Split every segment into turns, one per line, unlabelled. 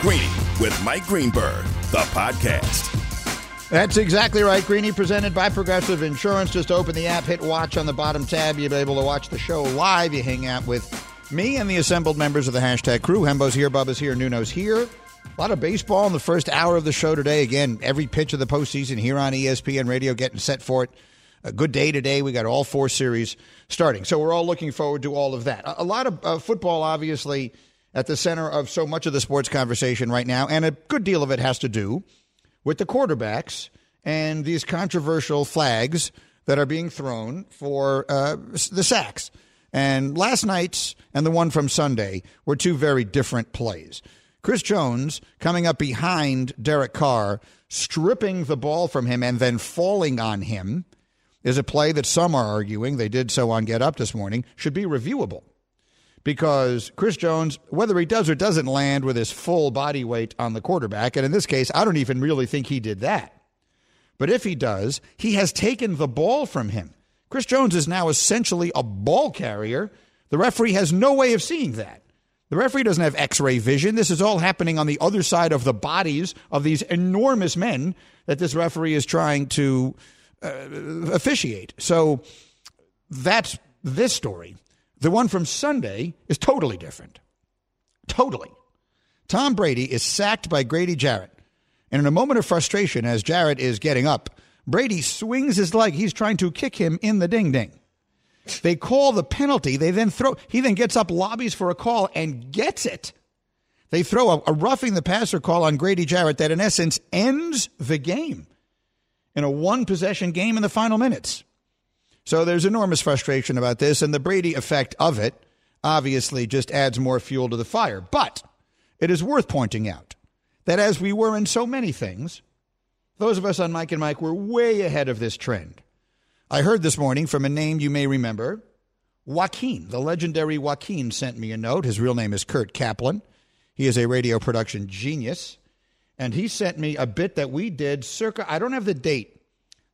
Greeny with Mike Greenberg, the podcast.
That's exactly right. Greeny presented by Progressive Insurance. Just open the app, hit watch on the bottom tab. You'll be able to watch the show live. You hang out with me and the assembled members of the hashtag crew. Hembo's here, Bubba's here, Nuno's here. A lot of baseball in the first hour of the show today. Again, every pitch of the postseason here on ESPN Radio getting set for it. A good day today. We got all four series starting. So we're all looking forward to all of that. A, lot of uh, football, obviously at the center of so much of the sports conversation right now, and a good deal of it has to do with the quarterbacks and these controversial flags that are being thrown for uh, the sacks. And last night's and the one from Sunday were two very different plays. Chris Jones coming up behind Derek Carr, stripping the ball from him and then falling on him is a play that some are arguing, they did so on Get Up this morning, should be reviewable because Chris Jones, whether he does or doesn't land with his full body weight on the quarterback, and in this case, I don't even really think he did that. But if he does, he has taken the ball from him. Chris Jones is now essentially a ball carrier. The referee has no way of seeing that. The referee doesn't have x ray vision. This is all happening on the other side of the bodies of these enormous men that this referee is trying to uh, officiate. So that's this story. The one from Sunday is totally different. Totally. Tom Brady is sacked by Grady Jarrett. And in a moment of frustration, as Jarrett is getting up, Brady swings his leg. He's trying to kick him in the ding ding. They call the penalty. They then throw, he then gets up, lobbies for a call, and gets it. They throw a, a roughing the passer call on Grady Jarrett that, in essence, ends the game in a one possession game in the final minutes. So there's enormous frustration about this, and the Brady effect of it obviously just adds more fuel to the fire. But it is worth pointing out that as we were in so many things, those of us on Mike and Mike were way ahead of this trend. I heard this morning from a name you may remember. Joaquin, the legendary Joaquin, sent me a note. His real name is Kurt Kaplan. He is a radio production genius. And he sent me a bit that we did circa, I don't have the date,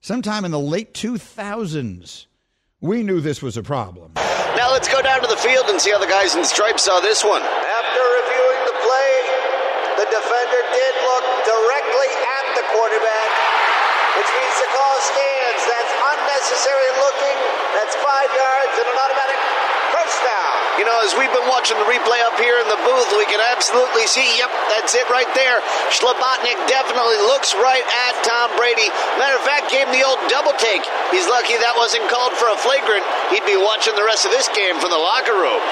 sometime in the late 2000s. We knew this was a problem.
Now let's go down to the field and see how the guys in stripes saw this one.
After reviewing the play, the defender did look directly at the quarterback, which means the call stands. That's unnecessary looking. That's five yards and an automatic first down.
You know, as we've been watching the replay up here in the booth, we can absolutely see, yep, that's it right there. Slobotnik definitely looks right at Tom Brady. Matter of fact, gave him the old double take. He's lucky that wasn't called for a flagrant. He'd be watching the rest of this game from the locker room.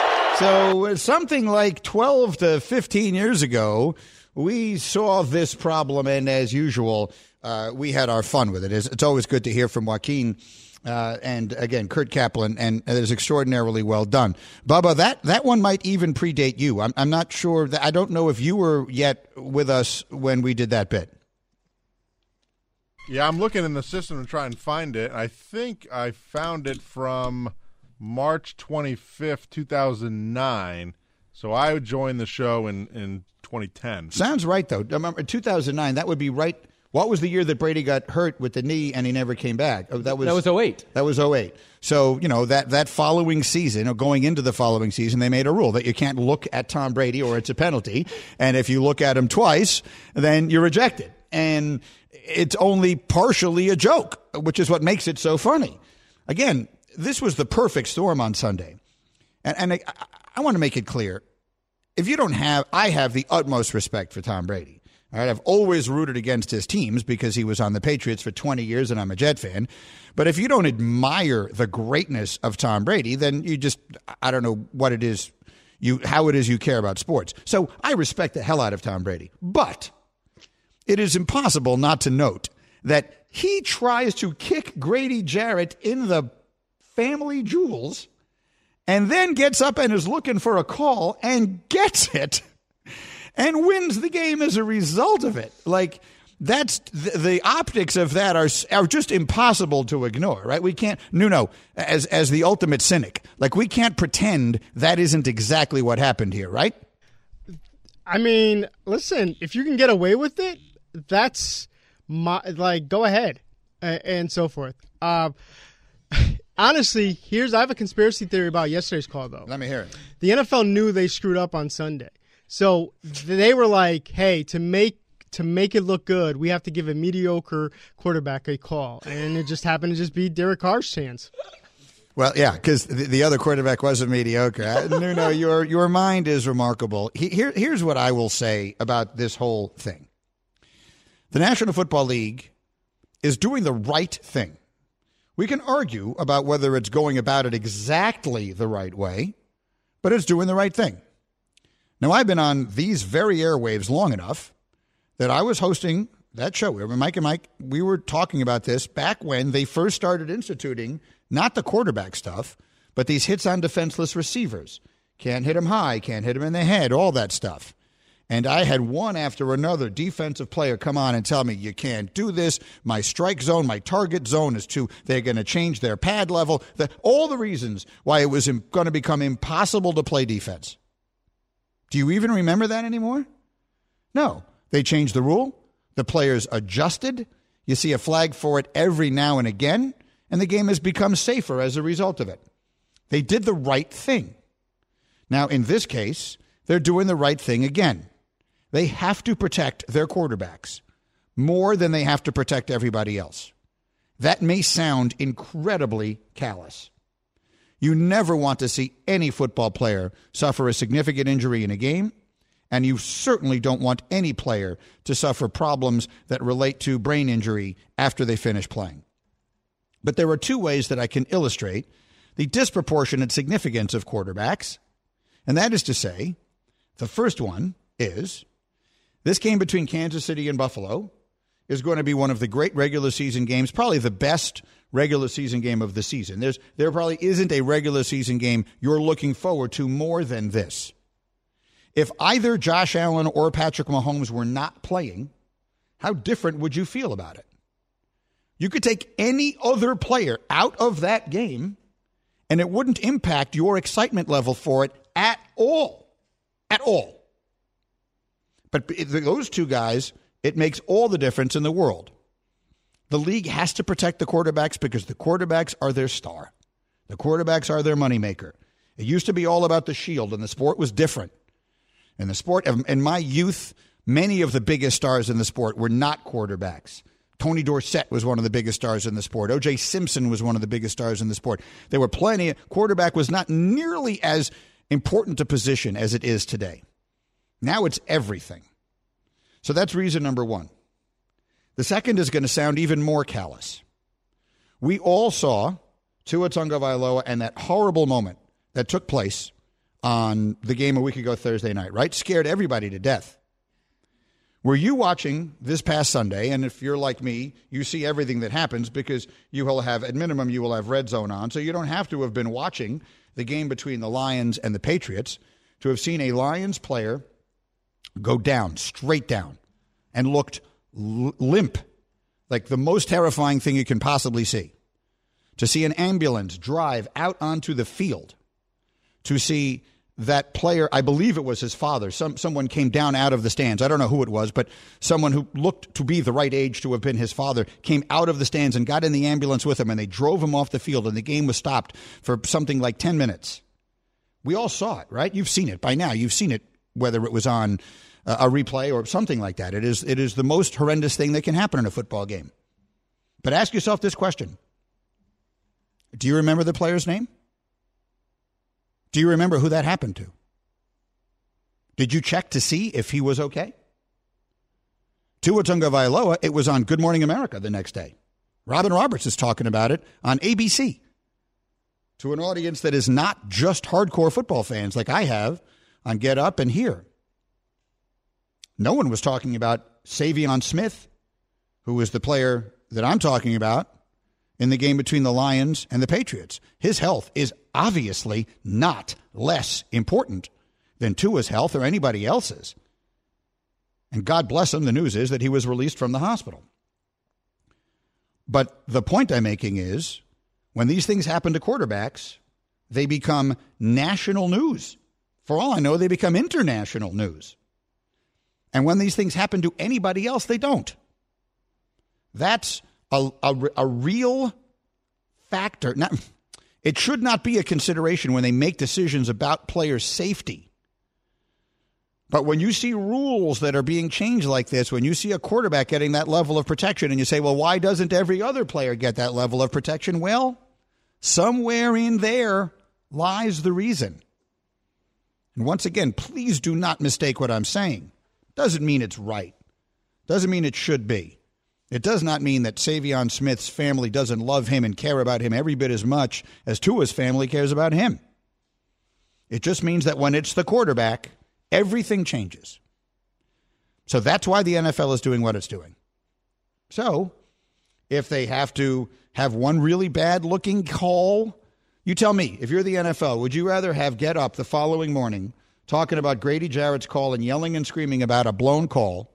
So, uh, something like 12 to 15 years ago, we saw this problem, and as usual, uh, we had our fun with it. It's, it's always good to hear from Joaquin uh, and again, Kurt Kaplan, and it is extraordinarily well done. Bubba, that, that one might even predate you. I'm, I'm not sure that I don't know if you were yet with us when we did that bit.
Yeah, I'm looking in the system to try and find it. I think I found it from March 25th, 2009. So I joined the show in, in 2010.
Sounds right, though. Remember, 2009, that would be right – what was the year that Brady got hurt with the knee and he never came back?
Oh, that was that was 08.
That was 08. So, you know, that, that following season or going into the following season, they made a rule that you can't look at Tom Brady or it's a penalty. And if you look at him twice, then you're rejected. And it's only partially a joke, which is what makes it so funny. Again, this was the perfect storm on Sunday. And, and I, I want to make it clear if you don't have, I have the utmost respect for Tom Brady. All right, I've always rooted against his teams because he was on the Patriots for 20 years and I'm a Jet fan. But if you don't admire the greatness of Tom Brady, then you just I don't know what it is you how it is you care about sports. So I respect the hell out of Tom Brady. But it is impossible not to note that he tries to kick Grady Jarrett in the family jewels and then gets up and is looking for a call and gets it and wins the game as a result of it. Like, that's the, the, optics of that are are just impossible to ignore, right? We can't Nuno as as the ultimate cynic. Like we can't pretend that isn't exactly what happened here, right?
I mean, listen, if you can get away with it, that's my like go ahead uh, and so forth. Uh, honestly, here's I have a conspiracy theory about yesterday's call though.
Let me hear it.
The NFL knew they screwed up on Sunday. So they were like, "Hey, to make to make it look good, we have to give a mediocre quarterback a call," and it just happened to just be Derek Carr's chance.
Well, yeah, because the, the, other quarterback wasn't mediocre. Uh, no, no, your your mind is remarkable. Here, here's what I will say about this whole thing: the National Football League is doing the right thing. We can argue about whether it's going about it exactly the right way, but it's doing the right thing. Now, I've been on these very airwaves long enough that I was hosting that show. Mike and Mike, we were talking about this back when they first started instituting not the quarterback stuff, but these hits on defenseless receivers. Can't hit them high, can't hit them in the head, all that stuff. And I had one after another defensive player come on and tell me, you can't do this. My strike zone, my target zone is too, they're going to change their pad level. The, all the reasons why it was going to become impossible to play defense. Do you even remember that anymore? No. They changed the rule. The players adjusted. You see a flag for it every now and again, and the game has become safer as a result of it. They did the right thing. Now, in this case, they're doing the right thing again. They have to protect their quarterbacks more than they have to protect everybody else. That may sound incredibly callous. You never want to see any football player suffer a significant injury in a game, and you certainly don't want any player to suffer problems that relate to brain injury after they finish playing. But there are two ways that I can illustrate the disproportionate significance of quarterbacks, and that is to say, the first one is this game between Kansas City and Buffalo is going to be one of the great regular season games, probably the best regular season game of the season. There's, there probably isn't a regular season game you're looking forward to more than this. If either Josh Allen or Patrick Mahomes were not playing, how different would you feel about it? You could take any other player out of that game, and it wouldn't impact your excitement level for it at all. At all. But those two guys, it makes all the difference in the world. The league has to protect the quarterbacks because the quarterbacks are their star. The quarterbacks are their moneymaker. It used to be all about the shield, and the sport was different. In the sport, in my youth, many of the biggest stars in the sport were not quarterbacks. Tony Dorsett was one of the biggest stars in the sport. O.J. Simpson was one of the biggest stars in the sport. There were plenty. Quarterback was not nearly as important a position as it is today. Now it's everything. So that's reason number one. The second is going to sound even more callous. We all saw Tua Tagovailoa and that horrible moment that took place on the game a week ago Thursday night, right? Scared everybody to death. Were you watching this past Sunday? And if you're like me, you see everything that happens because you will have, at minimum, you will have red zone on. So you don't have to have been watching the game between the Lions and the Patriots to have seen a Lions player go down, straight down, and looked limp, like the most terrifying thing you can possibly see. To see an ambulance drive out onto the field, to see that player, I believe it was his father, some, someone came down out of the stands. I don't know who it was, but someone who looked to be the right age to have been his father came out of the stands and got in the ambulance with him, and they drove him off the field, and the game was stopped for something like 10 minutes. We all saw it, right? You've seen it by now. You've seen it, whether it was on a replay or something like that. It is, it is the most horrendous thing that can happen in a football game. But ask yourself this question Do you remember the player's name? Do you remember who that happened to? Did you check to see if he was okay? Tua Tagovailoa, it was on Good Morning America the next day. Robin Roberts is talking about it on ABC to an audience that is not just hardcore football fans like I have on Get Up and Here. No one was talking about Saivion Smith, who was the player that I'm talking about, in the game between the Lions and the Patriots. His health is obviously not less important than Tua's health or anybody else's. And God bless him, the news is that he was released from the hospital. But the point I'm making is when these things happen to quarterbacks, they become national news. For all I know, they become international news. And when these things happen to anybody else, they don't. That's a, a, a real factor. Not, it should not be a consideration when they make decisions about player safety. But when you see rules that are being changed like this, when you see a quarterback getting that level of protection, and you say, well, why doesn't every other player get that level of protection? Well, somewhere in there lies the reason. And once again, please do not mistake what I'm saying. Doesn't mean it's right. Doesn't mean it should be. It does not mean that Saivion Smith's family doesn't love him and care about him every bit as much as Tua's family cares about him. It just means that when it's the quarterback, everything changes. So that's why the NFL is doing what it's doing. So if they have to have one really bad looking call, you tell me, if you're the NFL, would you rather have get up the following morning talking about Grady Jarrett's call and yelling and screaming about a blown call?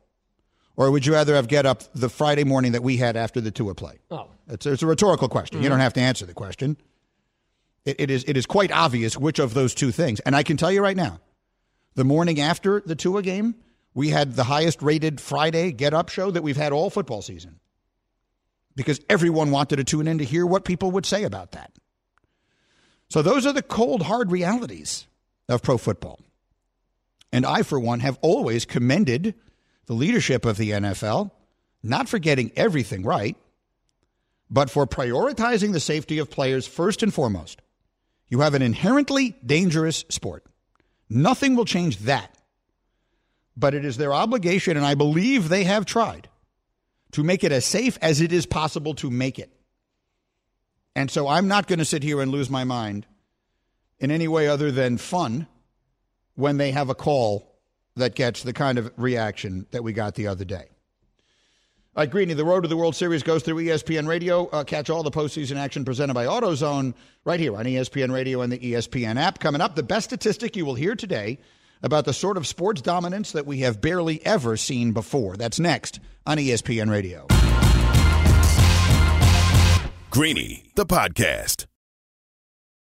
Or would you rather have get up the Friday morning that we had after the Tua play?
Oh.
It's, it's a rhetorical question. Mm-hmm. You don't have to answer the question. It, it, is, it is quite obvious which of those two things. And I can tell you right now, the morning after the Tua game, we had the highest rated Friday get up show that we've had all football season because everyone wanted to tune in to hear what people would say about that. So those are the cold, hard realities of pro football. And I, for one, have always commended the leadership of the NFL, not for getting everything right, but for prioritizing the safety of players first and foremost. You have an inherently dangerous sport. Nothing will change that. But it is their obligation, and I believe they have tried, to make it as safe as it is possible to make it. And so I'm not going to sit here and lose my mind in any way other than fun when they have a call that gets the kind of reaction that we got the other day. All right, Greeny, the road to the World Series goes through ESPN Radio. Uh, catch all the postseason action presented by AutoZone right here on ESPN Radio and the ESPN app. Coming up, the best statistic you will hear today about the sort of sports dominance that we have barely ever seen before. That's next on ESPN Radio.
Greeny, the podcast.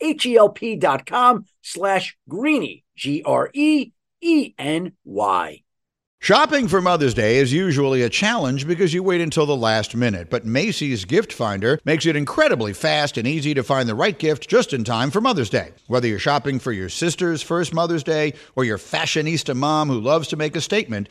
H-E-L-P dot com slash greeny, G-R-E-E-N-Y.
Shopping for Mother's Day is usually a challenge because you wait until the last minute, but Macy's Gift Finder makes it incredibly fast and easy to find the right gift just in time for Mother's Day. Whether you're shopping for your sister's first Mother's Day or your fashionista mom who loves to make a statement,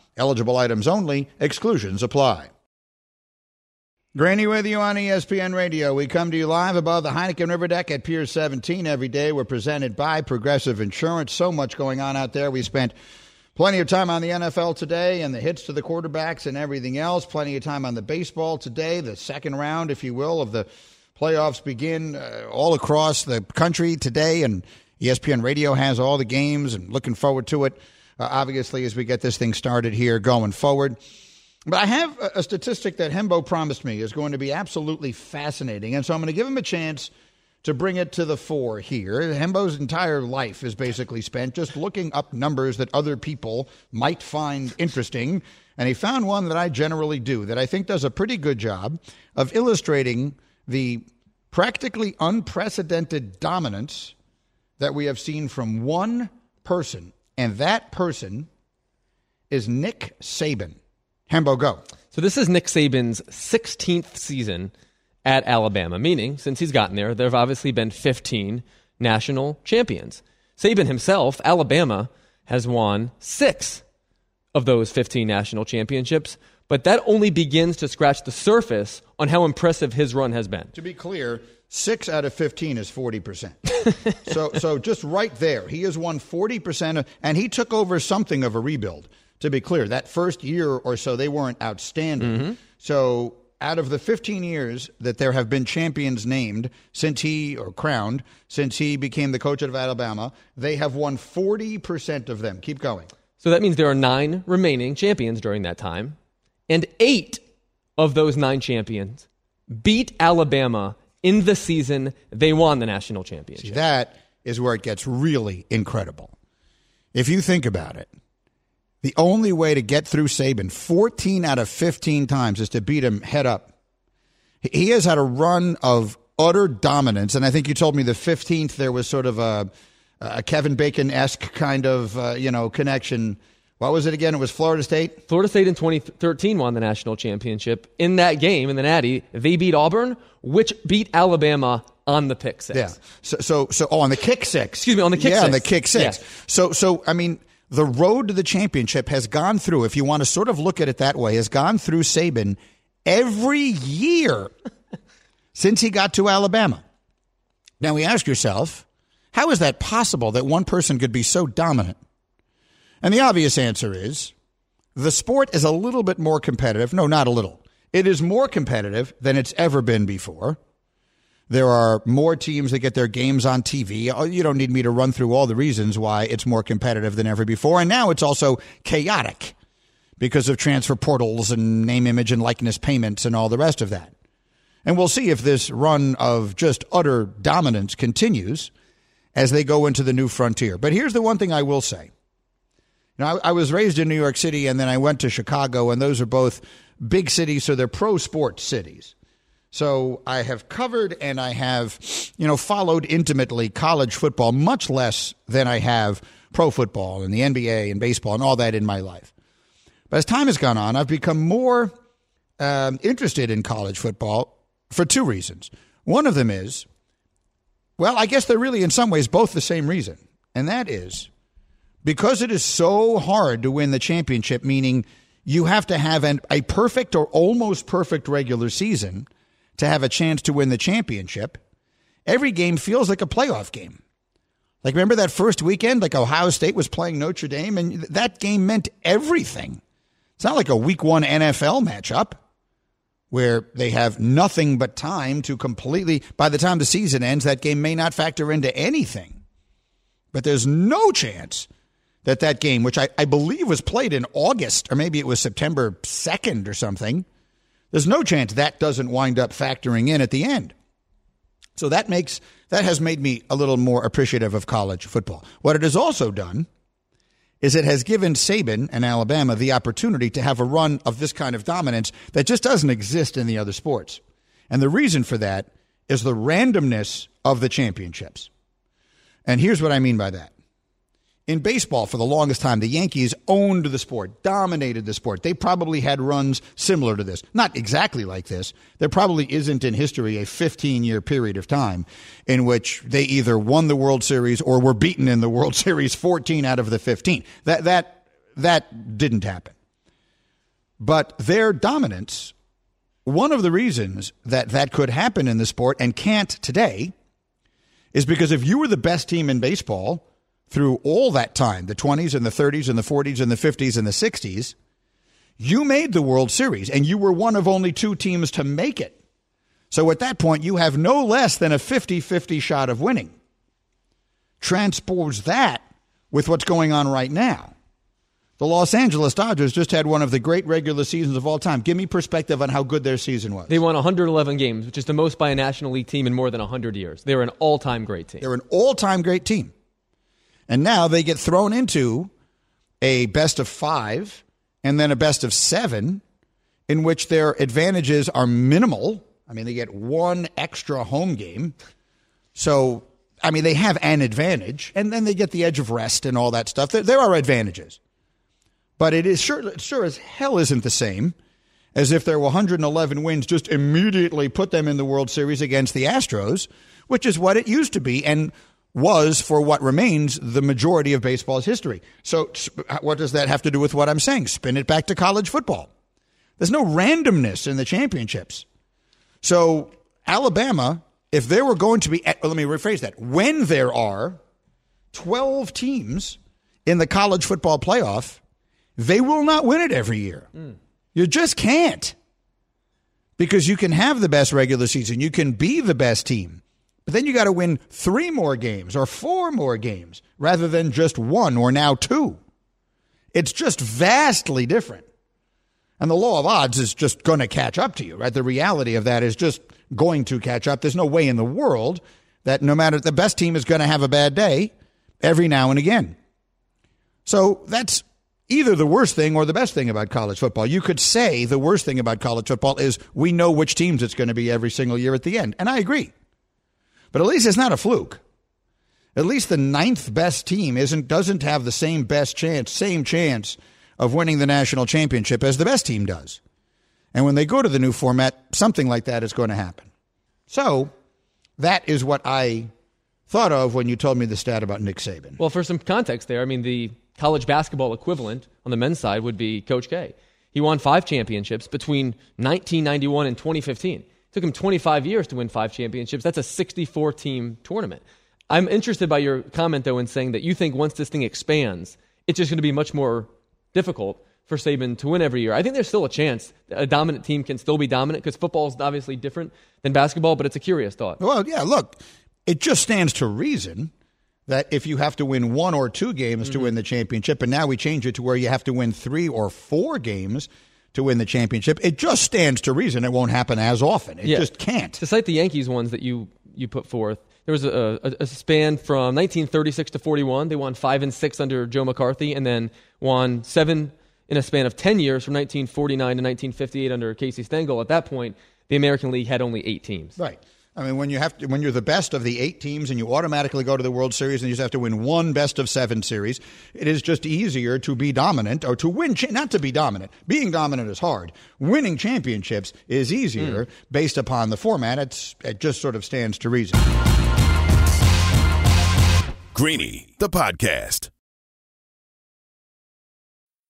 Eligible items only, exclusions apply. Greeny with you on ESPN Radio. We come to you live above the Heineken River Deck at Pier 17 every day. We're presented by Progressive Insurance. So much going on out there. We spent plenty of time on the NFL today and the hits to the quarterbacks and everything else. Plenty of time on the baseball today. The second round, if you will, of the playoffs begin uh, all across the country today, and ESPN Radio has all the games and looking forward to it, uh, obviously, as we get this thing started here going forward. But I have a, a statistic that Hembo promised me is going to be absolutely fascinating, and so I'm going to give him a chance to bring it to the fore here. Hembo's entire life is basically spent just looking up numbers that other people might find interesting, and he found one that I generally do that I think does a pretty good job of illustrating the practically unprecedented dominance that we have seen from one person, and that person is Nick Saban. Hembo, go.
So this is Nick Saban's 16th season at Alabama, meaning since he's gotten there, there have obviously been 15 national champions. Saban himself, Alabama, has won six of those 15 national championships, but that only begins to scratch the surface on how impressive his run has been.
To be clear, six out of 15 is 40%. so, so just right there, he has won 40%, of, and he took over something of a rebuild. To be clear, that first year or so, they weren't outstanding. Mm-hmm. So, out of the 15 years that there have been champions named since he, or crowned, since he became the coach of Alabama, they have won 40% of them. Keep going.
So that means there are nine remaining champions during that time, and eight of those nine champions beat Alabama in the season they won the national championship.
See, that is where it gets really incredible. If you think about it, the only way to get through Saban 14 out of 15 times is to beat him head up. He has had a run of utter dominance, and I think you told me the 15th there was sort of a, a Kevin Bacon esque kind of uh, you know connection. What was it again? It was Florida State.
Florida State in 2013 won the national championship. In that game, in the Natty, they beat Auburn, which beat Alabama on the pick six.
Yeah. So so so oh on the kick six.
Excuse me, on the kick
yeah,
six.
on the kick six.
Yeah.
So so I mean the road to the championship has gone through, if you want to sort of look at it that way, has gone through Saban every year since he got to Alabama. Now we ask yourself, how is that possible that one person could be so dominant? And the obvious answer is the sport is a little bit more competitive. No, not a little. It is more competitive than it's ever been before. There are more teams that get their games on TV. Oh, You don't need me to run through all the reasons why it's more competitive than ever before. And now it's also chaotic because of transfer portals and name, image, and likeness payments and all the rest of that. And we'll see if this run of just utter dominance continues as they go into the new frontier. But here's the one thing I will say. Know, I, I was raised in New York City and then I went to Chicago, and those are both big cities, so they're pro sports cities. So I have covered and I have, you know, followed intimately college football much less than I have pro football and the NBA and baseball and all that in my life. But as time has gone on, I've become more um, interested in college football for two reasons. One of them is, well, I guess they're really in some ways both the same reason, and that is because it is so hard to win the championship, meaning you have to have an, a perfect or almost perfect regular season to have a chance to win the championship. Every game feels like a playoff game. Like, remember that first weekend? Like, Ohio State was playing Notre Dame, and that game meant everything. It's not like a week one NFL matchup where they have nothing but time to completely, by the time the season ends, that game may not factor into anything. But there's no chance that that game, which I, I believe was played in August, or maybe it was September 2nd or something, there's no chance that doesn't wind up factoring in at the end. So that makes that has made me a little more appreciative of college football. What it has also done is it has given Saban and Alabama the opportunity to have a run of this kind of dominance that just doesn't exist in the other sports. And the reason for that is the randomness of the championships. And here's what I mean by that. In baseball, for the longest time, the Yankees owned the sport, dominated the sport. They probably had runs similar to this. Not exactly like this. There probably isn't in history a 15 year period of time in which they either won the World Series or were beaten in the World Series 14 out of the 15. That, that, that didn't happen. But their dominance, one of the reasons that that could happen in the sport and can't today, is because if you were the best team in baseball, through all that time, the 20s and the 30s and the 40s and the 50s and the 60s, you made the World Series and you were one of only two teams to make it. So at that point, you have no less than a 50 50 shot of winning. Transpose that with what's going on right now. The Los Angeles Dodgers just had one of the great regular seasons of all time. Give me perspective on how good their season was.
They won 111 games, which is the most by a National League team in more than 100 years. They were an all time great team.
They're an all time great team. And now they get thrown into a best of five and then a best of seven, in which their advantages are minimal. I mean, they get one extra home game. So, I mean, they have an advantage, and then they get the edge of rest and all that stuff. There, there are advantages. But it is sure, sure as hell isn't the same as if there were 111 wins just immediately put them in the World Series against the Astros, which is what it used to be. And was for what remains the majority of baseball's history. So, what does that have to do with what I'm saying? Spin it back to college football. There's no randomness in the championships. So, Alabama, if there were going to be, let me rephrase that, when there are 12 teams in the college football playoff, they will not win it every year. Mm. You just can't. Because you can have the best regular season, you can be the best team. But then you got to win three more games or four more games rather than just one or now two. It's just vastly different. And the law of odds is just going to catch up to you, right? The reality of that is just going to catch up. There's no way in the world that no matter the best team is going to have a bad day every now and again. So that's either the worst thing or the best thing about college football. You could say the worst thing about college football is we know which teams it's going to be every single year at the end. And I agree. But at least it's not a fluke. At least the ninth best team isn't doesn't have the same best chance, same chance of winning the national championship as the best team does. And when they go to the new format, something like that is going to happen. So that is what I thought of when you told me the stat about Nick Saban.
Well, for some context there, I mean, the college basketball equivalent on the men's side would be Coach K. He won five championships between 1991 and 2015 took him 25 years to win five championships. That's a 64 team tournament. I'm interested by your comment, though, in saying that you think once this thing expands, it's just going to be much more difficult for Saban to win every year. I think there's still a chance a dominant team can still be dominant because football is obviously different than basketball, but it's a curious thought.
Well, yeah, look, it just stands to reason that if you have to win one or two games mm-hmm. to win the championship, and now we change it to where you have to win three or four games to win the championship. It just stands to reason it won't happen as often. It yeah. just can't.
To cite the Yankees ones that you you put forth, there was a, a, a, span from 1936 to 41. They won five and six under Joe McCarthy, and then won seven in a span of 10 years from 1949 to 1958 under Casey Stengel. At that point, the American League had only eight teams.
Right. I mean, when you have to, when you're the best of the eight teams and you automatically go to the World Series and you just have to win one best of seven series, it is just easier to be dominant or to win. Cha- not to be dominant. Being dominant is hard. Winning championships is easier mm. based upon the format. It's, it just sort of stands to reason.
Greeny, the podcast.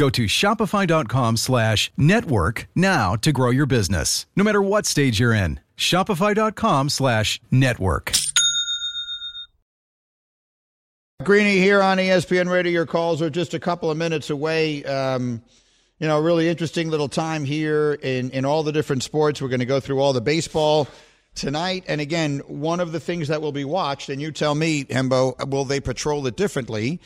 Go to shopify.com slash network now to grow your business, no matter what stage you're in. Shopify.com slash network.
Greeny here on ESPN Radio. Your calls are just a couple of minutes away. Um, you know, really interesting little time here in, in all the different sports. We're going to go through all the baseball tonight. And again, one of the things that will be watched, and you tell me, Hembo, will they patrol it differently?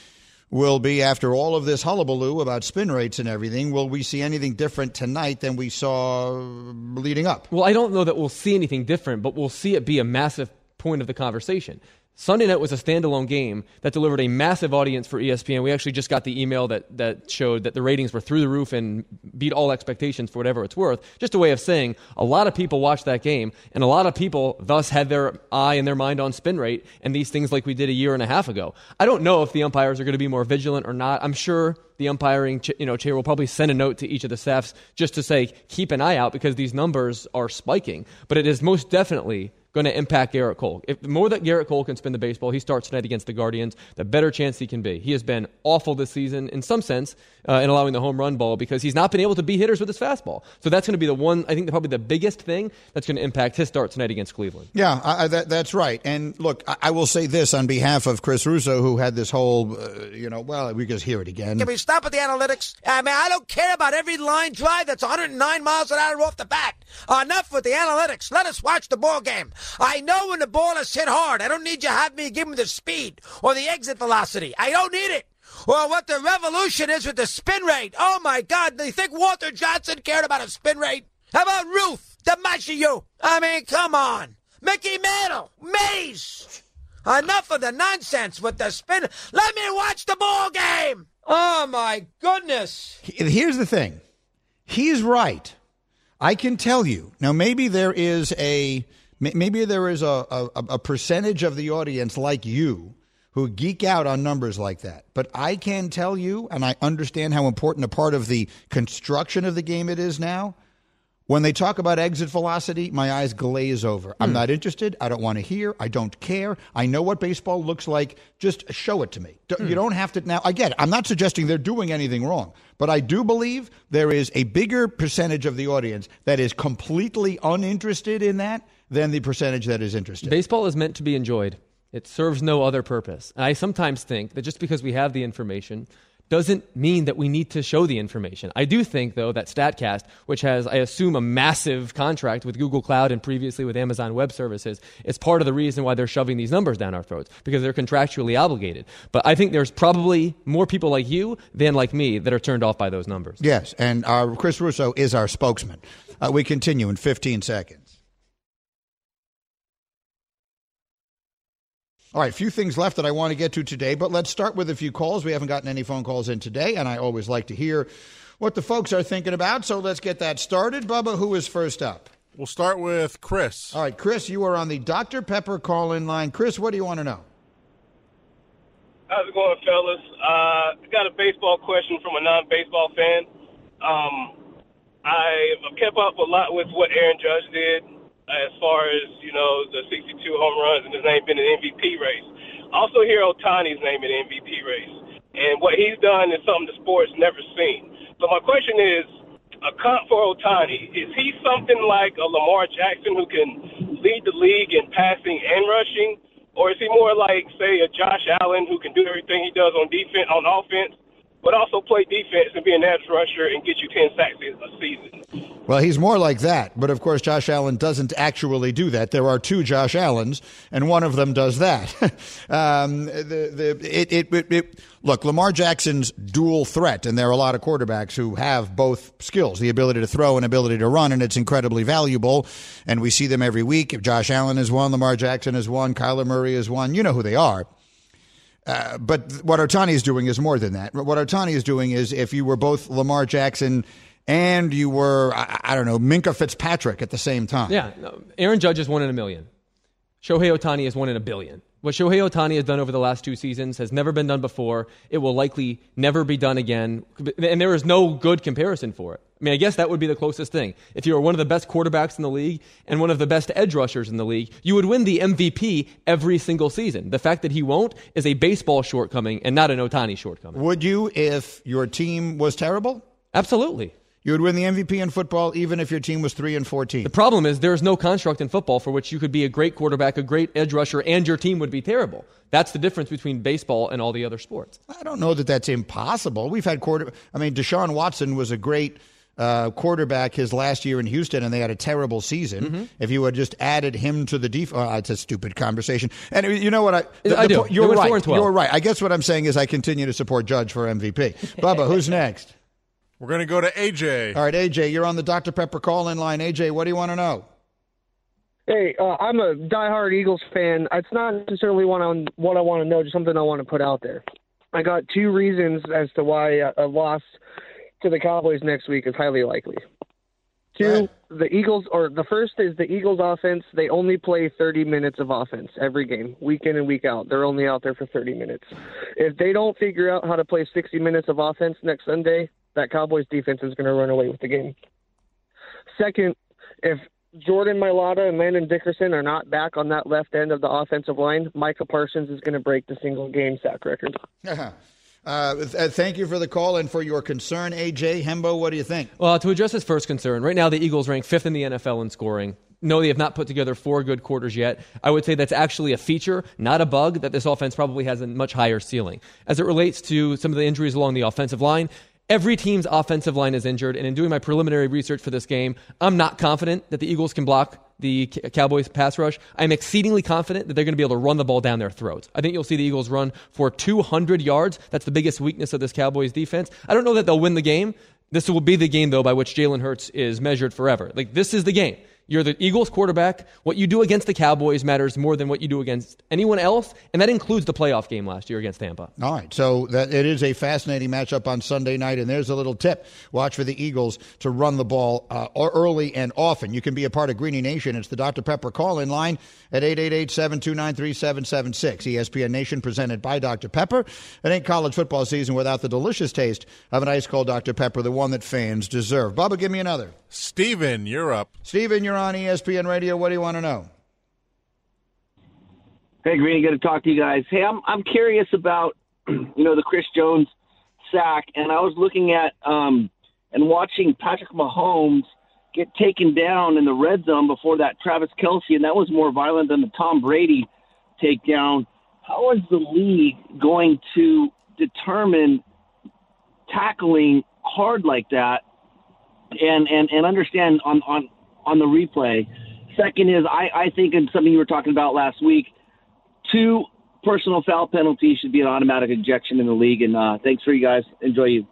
Will be after all of this hullabaloo about spin rates and everything, will we see anything different tonight than we saw leading up?
Well, I don't know that we'll see anything different, but we'll see it be a massive point of the conversation. Sunday night was a standalone game that delivered a massive audience for ESPN. We actually just got the email that, that showed that the ratings were through the roof and beat all expectations for whatever it's worth. Just a way of saying a lot of people watched that game, and a lot of people thus had their eye and their mind on spin rate and these things like we did a year and a half ago. I don't know if the umpires are going to be more vigilant or not. I'm sure the umpiring you know, chair will probably send a note to each of the staffs just to say, keep an eye out because these numbers are spiking. But it is most definitely going to impact Gerrit Cole. If the more that Gerrit Cole can spin the baseball, he starts tonight against the Guardians, the better chance he can be. He has been awful this season in some sense uh, in allowing the home run ball because he's not been able to beat hitters with his fastball. So that's going to be the one, I think, probably the biggest thing that's going to impact his start tonight against Cleveland.
Yeah, I, that, that's right. And look, I, I, will say this on behalf of Chris Russo, who had this whole, uh, you know, well, we just hear it again.
Can we stop with the analytics? I mean, I don't care about every line drive that's 109 miles an hour off the bat. Enough with the analytics. Let us watch the ball game. I know when the ball is hit hard. I don't need you to have me give me the speed or the exit velocity. I don't need it. Or what the revolution is with the spin rate. Oh my God, do you think Walter Johnson cared about a spin rate? How about Ruth DiMaggio? I mean, come on. Mickey Mantle, Mays. Enough of the nonsense with the spin. Let me watch the ball game. Oh my goodness.
Here's the thing. He's right. I can tell you. Now, maybe there is a maybe there is a, a, a percentage of the audience like you who geek out on numbers like that. But I can tell you, and I understand how important a part of the construction of the game it is now. When they talk about exit velocity, my eyes glaze over. I'm hmm. not interested. I don't want to hear. I don't care. I know what baseball looks like. Just show it to me. You hmm. don't have to. Now, I get it. I'm not suggesting they're doing anything wrong, but I do believe there is a bigger percentage of the audience that is completely uninterested in that than the percentage that is interested.
Baseball is meant to be enjoyed. It serves no other purpose. And I sometimes think that just because we have the information doesn't mean that we need to show the information. I do think, though, that StatCast, which has, I assume, a massive contract with Google Cloud and previously with Amazon Web Services, is part of the reason why they're shoving these numbers down our throats because they're contractually obligated. But I think there's probably more people like you than like me that are turned off by those numbers.
Yes, and our, Chris Russo is our spokesman. Uh, we continue in 15 seconds. All right, a few things left that I want to get to today, but let's start with a few calls. We haven't gotten any phone calls in today, and I always like to hear what the folks are thinking about. So let's get that started. Bubba, who is first up?
We'll start with Chris.
All right, Chris, you are on the Dr. Pepper call in line. Chris, what do you want to know?
How's it going, fellas? Uh, I got a baseball question from a non baseball fan. Um, I kept up a lot with what Aaron Judge did as far as, you know, the 62 home runs and his name been an MVP race. Also hear Ohtani's name in the MVP race. And what he's done is something the sport's never seen. So my question is, a comp for Ohtani, is he something like a Lamar Jackson who can lead the league in passing and rushing? Or is he more like, say, a Josh Allen who can do everything he does on defense, on offense, but also play defense and be an edge rusher and get you 10 sacks a season.
Well, he's more like that, but of course, Josh Allen doesn't actually do that. There are two Josh Allens, and one of them does that. um, the, the, it, it, it, look, Lamar Jackson's dual threat, and there are a lot of quarterbacks who have both skills the ability to throw and ability to run, and it's incredibly valuable. And we see them every week. If Josh Allen is one, Lamar Jackson is one, Kyler Murray is one, you know who they are. Uh, but what Ohtani is doing is more than that. What Ohtani is doing is if you were both Lamar Jackson and you were, I, I, don't know, Minkah Fitzpatrick at the same time.
Yeah. Aaron Judge is one in a million. Shohei Ohtani is one in a billion. What Shohei Ohtani has done over the last two seasons has never been done before. It will likely never be done again. And there is no good comparison for it. I mean, I guess that would be the closest thing. If you were one of the best quarterbacks in the league and one of the best edge rushers in the league, you would win the MVP every single season. The fact that he won't is a baseball shortcoming and not an Ohtani shortcoming.
Would you if your team was terrible?
Absolutely.
You would win the MVP in football even if your team was 3 and 14.
The problem is there's no construct in football for which you could be a great quarterback, a great edge rusher, and your team would be terrible. That's the difference between baseball and all the other sports.
I don't know that that's impossible. We've had quarter I mean Deshaun Watson was a great uh, quarterback his last year in Houston, and they had a terrible season. Mm-hmm. If you had just added him to the defense, oh, it's a stupid conversation. And you know what? I,
the, I do.
you're right. You're right. I guess what I'm saying is I continue to support Judge for MVP. Bubba, who's next?
We're going to go to AJ.
All right, AJ, you're on the Dr. Pepper call in line. AJ, what do you want to know?
Hey, uh, I'm a diehard Eagles fan. It's not necessarily what, on, what I want to know, just something I want to put out there. I got two reasons as to why a loss to the Cowboys next week is highly likely. Two, the Eagles, or the first is the Eagles' offense. They only play 30 minutes of offense every game, week in and week out. They're only out there for 30 minutes. If they don't figure out how to play 60 minutes of offense next Sunday, that Cowboys defense is going to run away with the game. Second, if Jordan Mailata and Landon Dickerson are not back on that left end of the offensive line, Micah Parsons is going to break the single game sack record.
Uh, th- thank you for the call and for your concern, AJ Hembo. What do you think?
Well, to address his first concern, right now the Eagles rank fifth in the NFL in scoring. No, they have not put together four good quarters yet. I would say that's actually a feature, not a bug, that this offense probably has a much higher ceiling. As it relates to some of the injuries along the offensive line, Every team's offensive line is injured, and in doing my preliminary research for this game, I'm not confident that the Eagles can block the Cowboys pass rush. I'm exceedingly confident that they're going to be able to run the ball down their throats. I think you'll see the Eagles run for 200 yards. That's the biggest weakness of this Cowboys defense. I don't know that they'll win the game. This will be the game, though, by which Jalen Hurts is measured forever. Like, this is the game. You're the Eagles quarterback. What you do against the Cowboys matters more than what you do against anyone else, and that includes the playoff game last year against Tampa.
All right, so that it is a fascinating matchup on Sunday night, and there's a little tip: watch for the Eagles to run the ball uh, early and often. You can be a part of Greeny Nation. It's the Dr Pepper call-in line at 888-729-3776. ESPN Nation presented by Dr Pepper. It ain't college football season without the delicious taste of an ice cold Dr Pepper, the one that fans deserve. Bubba, give me another.
Steven, you're up.
Steven, you're on ESPN Radio. What do you want to know?
Hey, Greeny, good to talk to you guys. Hey, I'm I'm curious about you know the Chris Jones sack, and I was looking at um, and watching Patrick Mahomes get taken down in the red zone before that Travis Kelce, and that was more violent than the Tom Brady takedown. How is the league going to determine tackling hard like that and and and understand on on on the replay. Second is I I think in something you were talking about last week, two personal foul penalties should be an automatic ejection in the league. And uh, thanks for you guys. Enjoy you.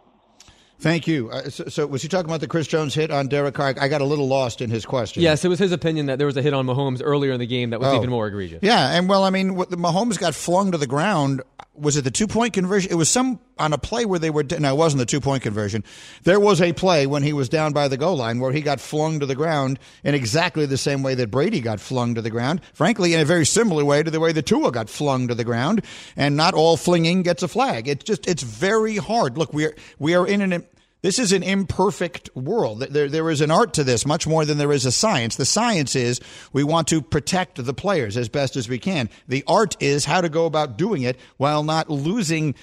Thank you. Uh, so, so, was he talking about the Chris Jones hit on Derek Carr? I got a little lost in his question.
Yes, it was his opinion that there was a hit on Mahomes earlier in the game that was oh. even more egregious.
Yeah, and well, I mean, the Mahomes got flung to the ground. Was it the two point conversion? It was some on a play where they were. No, it wasn't the two point conversion. There was a play when he was down by the goal line where he got flung to the ground in exactly the same way that Brady got flung to the ground. Frankly, in a very similar way to the way the Tua got flung to the ground. And not all flinging gets a flag. It's just it's very hard. Look, we are we are in an this is an imperfect world. There, there is an art to this much more than there is a science. The science is we want to protect the players as best as we can. The art is how to go about doing it while not losing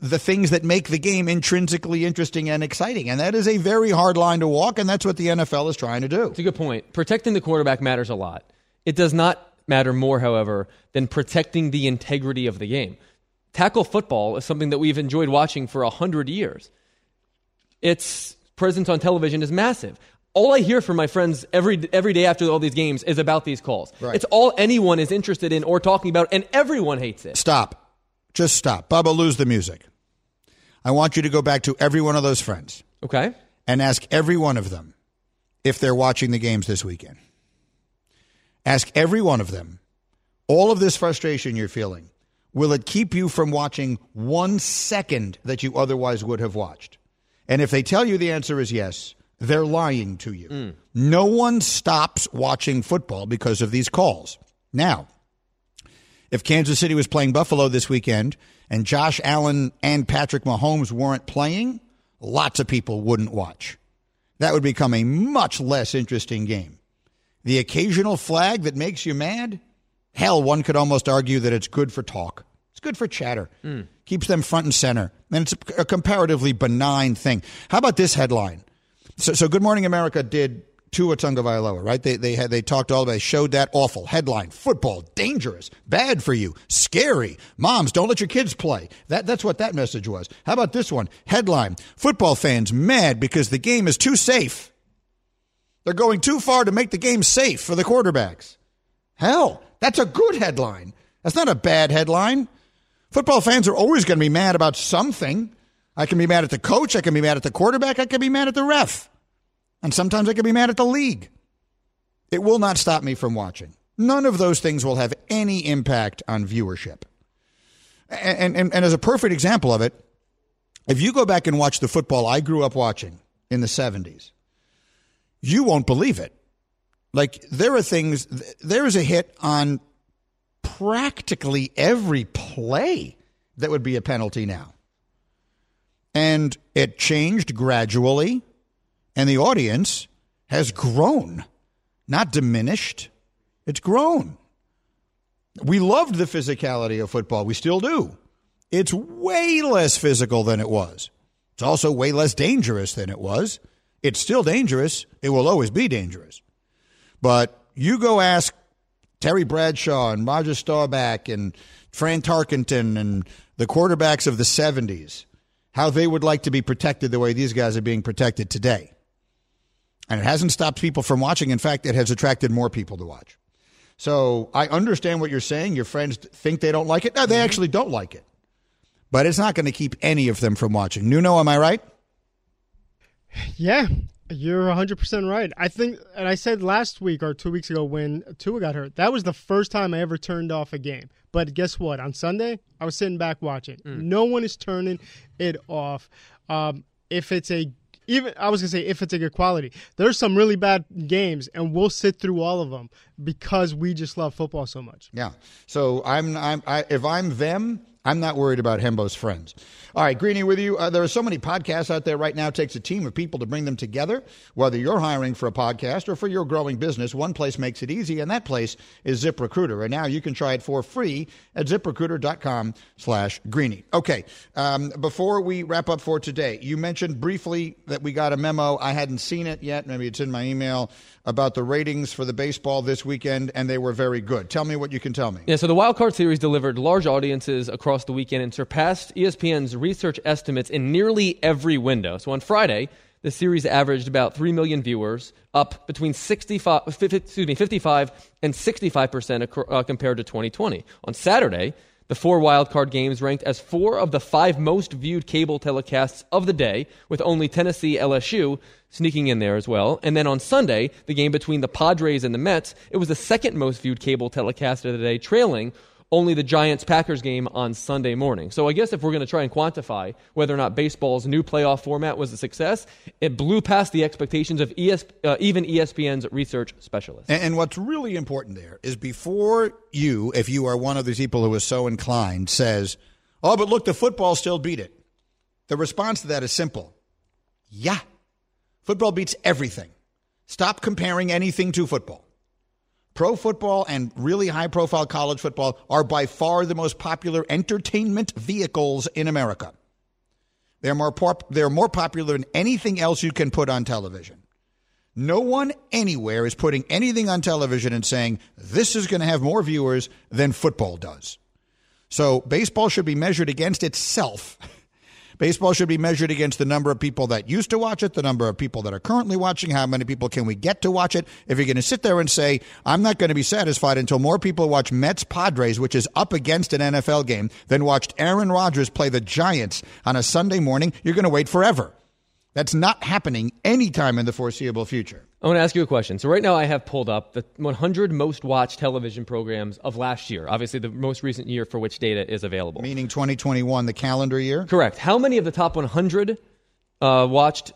the things that make the game intrinsically interesting and exciting. And that is a very hard line to walk, and that's what the NFL is trying to do.
It's a good point. Protecting the quarterback matters a lot. It does not matter more, however, than protecting the integrity of the game Tackle football is something that we've enjoyed watching for a hundred years. Its presence on television is massive. All I hear from my friends every every day after all these games is about these calls.
Right.
It's all anyone is interested in or talking about, and everyone hates it.
Stop. Just stop. Bubba, lose the music. I want you to go back to every one of those friends.
Okay.
And ask every one of them if they're watching the games this weekend. Ask every one of them all of this frustration you're feeling. Will it keep you from watching one second that you otherwise would have watched? And if they tell you the answer is yes, they're lying to you.
Mm.
No one stops watching football because of these calls. Now, if Kansas City was playing Buffalo this weekend and Josh Allen and Patrick Mahomes weren't playing, lots of people wouldn't watch. That would become a much less interesting game. The occasional flag that makes you mad, hell, one could almost argue that it's good for talk. It's good for chatter.
Mm.
Keeps them front and center. And it's a, comparatively benign thing. How about this headline? So, so Good Morning America did Tua Tagovailoa, right? They they had they talked all about showed that awful headline: football dangerous, bad for you, scary. Moms, don't let your kids play. That that's what that message was. How about this one? Headline: Football fans mad because the game is too safe. They're going too far to make the game safe for the quarterbacks. Hell, that's a good headline. That's not a bad headline. Football fans are always going to be mad about something. I can be mad at the coach. I can be mad at the quarterback. I can be mad at the ref. And sometimes I can be mad at the league. It will not stop me from watching. None of those things will have any impact on viewership. And, and, and as a perfect example of it, if you go back and watch the football I grew up watching in the 70s, you won't believe it. Like, there are things, there is a hit on practically every play that would be a penalty now. And it changed gradually, and the audience has grown, not diminished. It's grown. We loved the physicality of football. We still do. It's way less physical than it was. It's also way less dangerous than it was. It's still dangerous. It will always be dangerous. But you go ask Terry Bradshaw and Roger Staubach and Fran Tarkenton and the quarterbacks of the 70s how they would like to be protected the way these guys are being protected today. And it hasn't stopped people from watching. In fact, it has attracted more people to watch. So I understand what you're saying. Your friends think they don't like it. No, they actually don't like it. But it's not going to keep any of them from watching. Nuno, am I right?
Yeah, you're 100% right. I think, and I said last week or two weeks ago when Tua got hurt, that was the first time I ever turned off a game. But guess what? On Sunday, I was sitting back watching.
Mm.
No one is turning it off. Um, if it's a even I was gonna say if it's a good quality, there's some really bad games, and we'll sit through all of them because we just love football so much.
Yeah. So I'm, I'm I, if I'm them, I'm not worried about Hembo's friends. All right, Greeny, with you. Uh, there are so many podcasts out there right now. It takes a team of people to bring them together. Whether you're hiring for a podcast or for your growing business, one place makes it easy, and that place is ZipRecruiter. And now you can try it for free at ZipRecruiter.com slash Greeny. Okay, um, before we wrap up for today, you mentioned briefly that we got a memo. I hadn't seen it yet. Maybe it's in my email about the ratings for the baseball this weekend, and they were very good. Tell me what you can tell me.
Yeah, so the Wild Card Series delivered large audiences across the weekend and surpassed ESPN's research estimates in nearly every window. So on Friday, the series averaged about 3 million viewers, up between 65, excuse me, 55 and 65% uh, compared to 2020. On Saturday, the four wildcard games ranked as four of the five most viewed cable telecasts of the day, with only Tennessee LSU sneaking in there as well. And then on Sunday, the game between the Padres and the Mets, it was the second most viewed cable telecast of the day, trailing only the Giants Packers game on Sunday morning. So I guess if we're going to try and quantify whether or not baseball's new playoff format was a success, it blew past the expectations of ES, uh, even ESPN's research specialists.
And, and what's really important there is before you, if you are one of these people who is so inclined, says, "Oh, but look, the football still beat it." The response to that is simple: Yeah, football beats everything. Stop comparing anything to football. Pro football and really high profile college football are by far the most popular entertainment vehicles in America. They're more, pop- they're more popular than anything else you can put on television. No one anywhere is putting anything on television and saying this is going to have more viewers than football does. So baseball should be measured against itself. Baseball should be measured against the number of people that used to watch it, the number of people that are currently watching, how many people can we get to watch it. If you're going to sit there and say, I'm not going to be satisfied until more people watch Mets Padres, which is up against an NFL game, than watched Aaron Rodgers play the Giants on a Sunday morning, you're going to wait forever. That's not happening anytime in the foreseeable future.
I want to ask you a question. So right now I have pulled up the 100 most watched television programs of last year. Obviously the most recent year for which data is available.
Meaning 2021, the calendar year?
Correct. How many of the top 100 uh, watched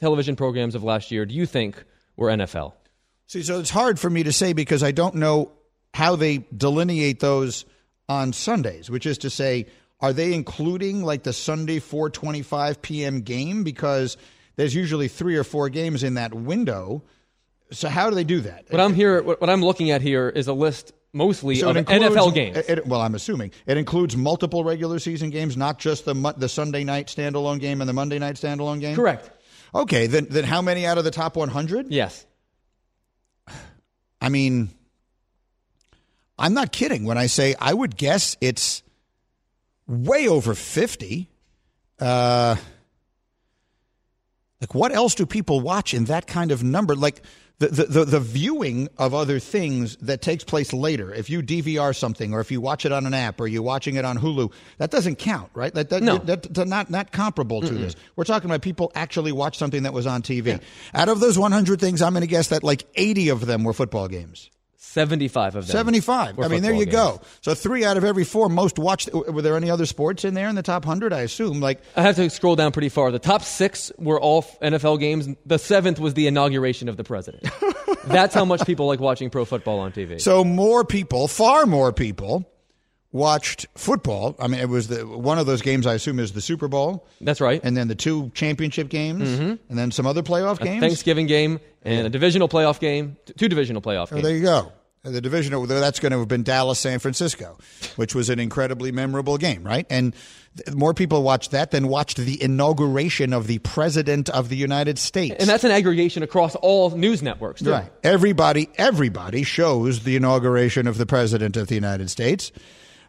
television programs of last year do you think were NFL?
See, so it's hard for me to say because I don't know how they delineate those on Sundays, which is to say, are they including like the Sunday 4:25 p.m. game because there's usually 3 or 4 games in that window. So how do they do that?
What I'm here what I'm looking at here is a list mostly
So
of
includes-
NFL games.
it- well, I'm assuming it includes multiple regular season games, not just the the Sunday night standalone game and the Monday night standalone game.
Correct.
Okay, then then how many out of the top 100?
Yes.
I mean, I'm not kidding when I say I would guess it's way over 50. Uh, like, what else do people watch in that kind of number? Like, the, the, the, the viewing of other things that takes place later. If you DVR something, or if you watch it on an app, or you're watching it on Hulu, that doesn't count, right? That, that,
No.
that, that's not not comparable to this. We're talking about people actually watch something that was on TV. Out of those 100 things, I'm going to guess that like 80 of them were football games.
75 of them.
75. I mean, there you
football
go. So three out of every four most watched. Were there any other sports in there in the top 100? I assume. Like,
I have to scroll down pretty far. The top six were all NFL games. The seventh was the inauguration of the president. That's how much people like watching pro football on TV.
so more people, far more people, watched football. I mean, it was the one of those games. I assume is the Super Bowl.
That's right.
And then the two championship games,
Mhm.
and then some other playoff
a
games.
Thanksgiving game and a divisional playoff game, two divisional playoff
Oh,
games.
there you go. The division that's going to have been Dallas San Francisco, which was an incredibly memorable game, right? And th- more people watched that than watched the inauguration of the president of the United States.
And that's an aggregation across all news networks. Too.
Right. Everybody, everybody shows the inauguration of the president of the United States.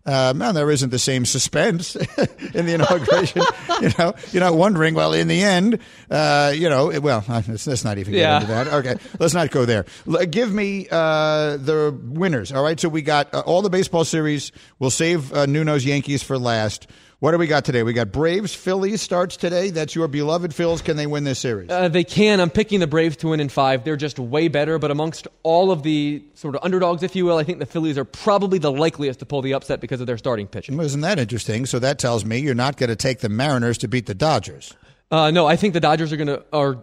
Um, and there isn't the same suspense in the inauguration. you know, you're not wondering. Well, in the end, uh, you know, it- well, let's, let's not even get
Yeah.
into that. Okay, let's not go there. L- give me uh, the winners. All right. So we got uh, all the baseball series. We'll save uh, Nuno's Yankees for last. What do we got today? We got Braves, Phillies starts today. That's your beloved Phillies. Can they win this series?
Uh, they can. I'm picking the Braves to win in five. They're just way better. But amongst all of the sort of underdogs, if you will, I think the Phillies are probably the likeliest to pull the upset because of their starting pitching.
Isn't that interesting? So that tells me you're not going to take the Mariners to beat the Dodgers.
Uh, no, I think the Dodgers are going to are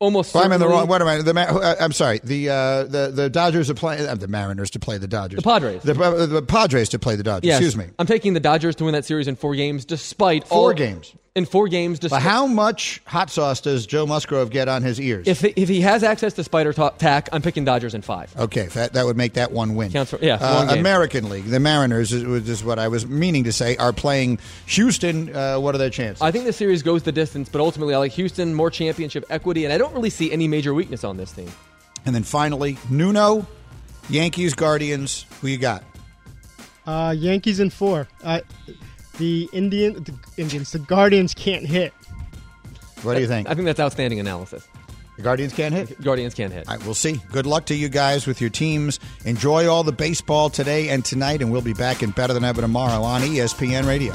almost.
Well, I'm in the wrong. What am I? The uh, I'm sorry. The uh, the the Dodgers are playing uh, the Mariners to play the Dodgers.
The Padres.
The, uh, the Padres to play the Dodgers.
Yes.
Excuse me.
I'm taking the Dodgers to win that series in four games, despite
Four
all,
games.
In four games,
But
despite
how much hot sauce does Joe Musgrove get on his ears?
if if he has access to spider ta- tack, I'm picking Dodgers in five.
Okay, that, that would make that one win.
Counts for- yeah,
Uh,
one game.
American League, the Mariners is, is is what I was meaning to say. Are playing Houston. Uh, what are their chances?
I think the series goes the distance, but ultimately I like Houston more championship equity, and I don't really see any major weakness on this team.
and then finally, Nuno, Yankees, Guardians. Who you got?
Uh, Yankees in four. Uh, the Indian, the Indians, the Guardians can't hit.
What do you think?
I think that's outstanding analysis.
The Guardians can't hit.
Guardians can't hit.
All right, we'll see. Good luck to you guys with your teams. Enjoy all the baseball today and tonight, and we'll be back in Better Than Ever tomorrow on ESPN Radio.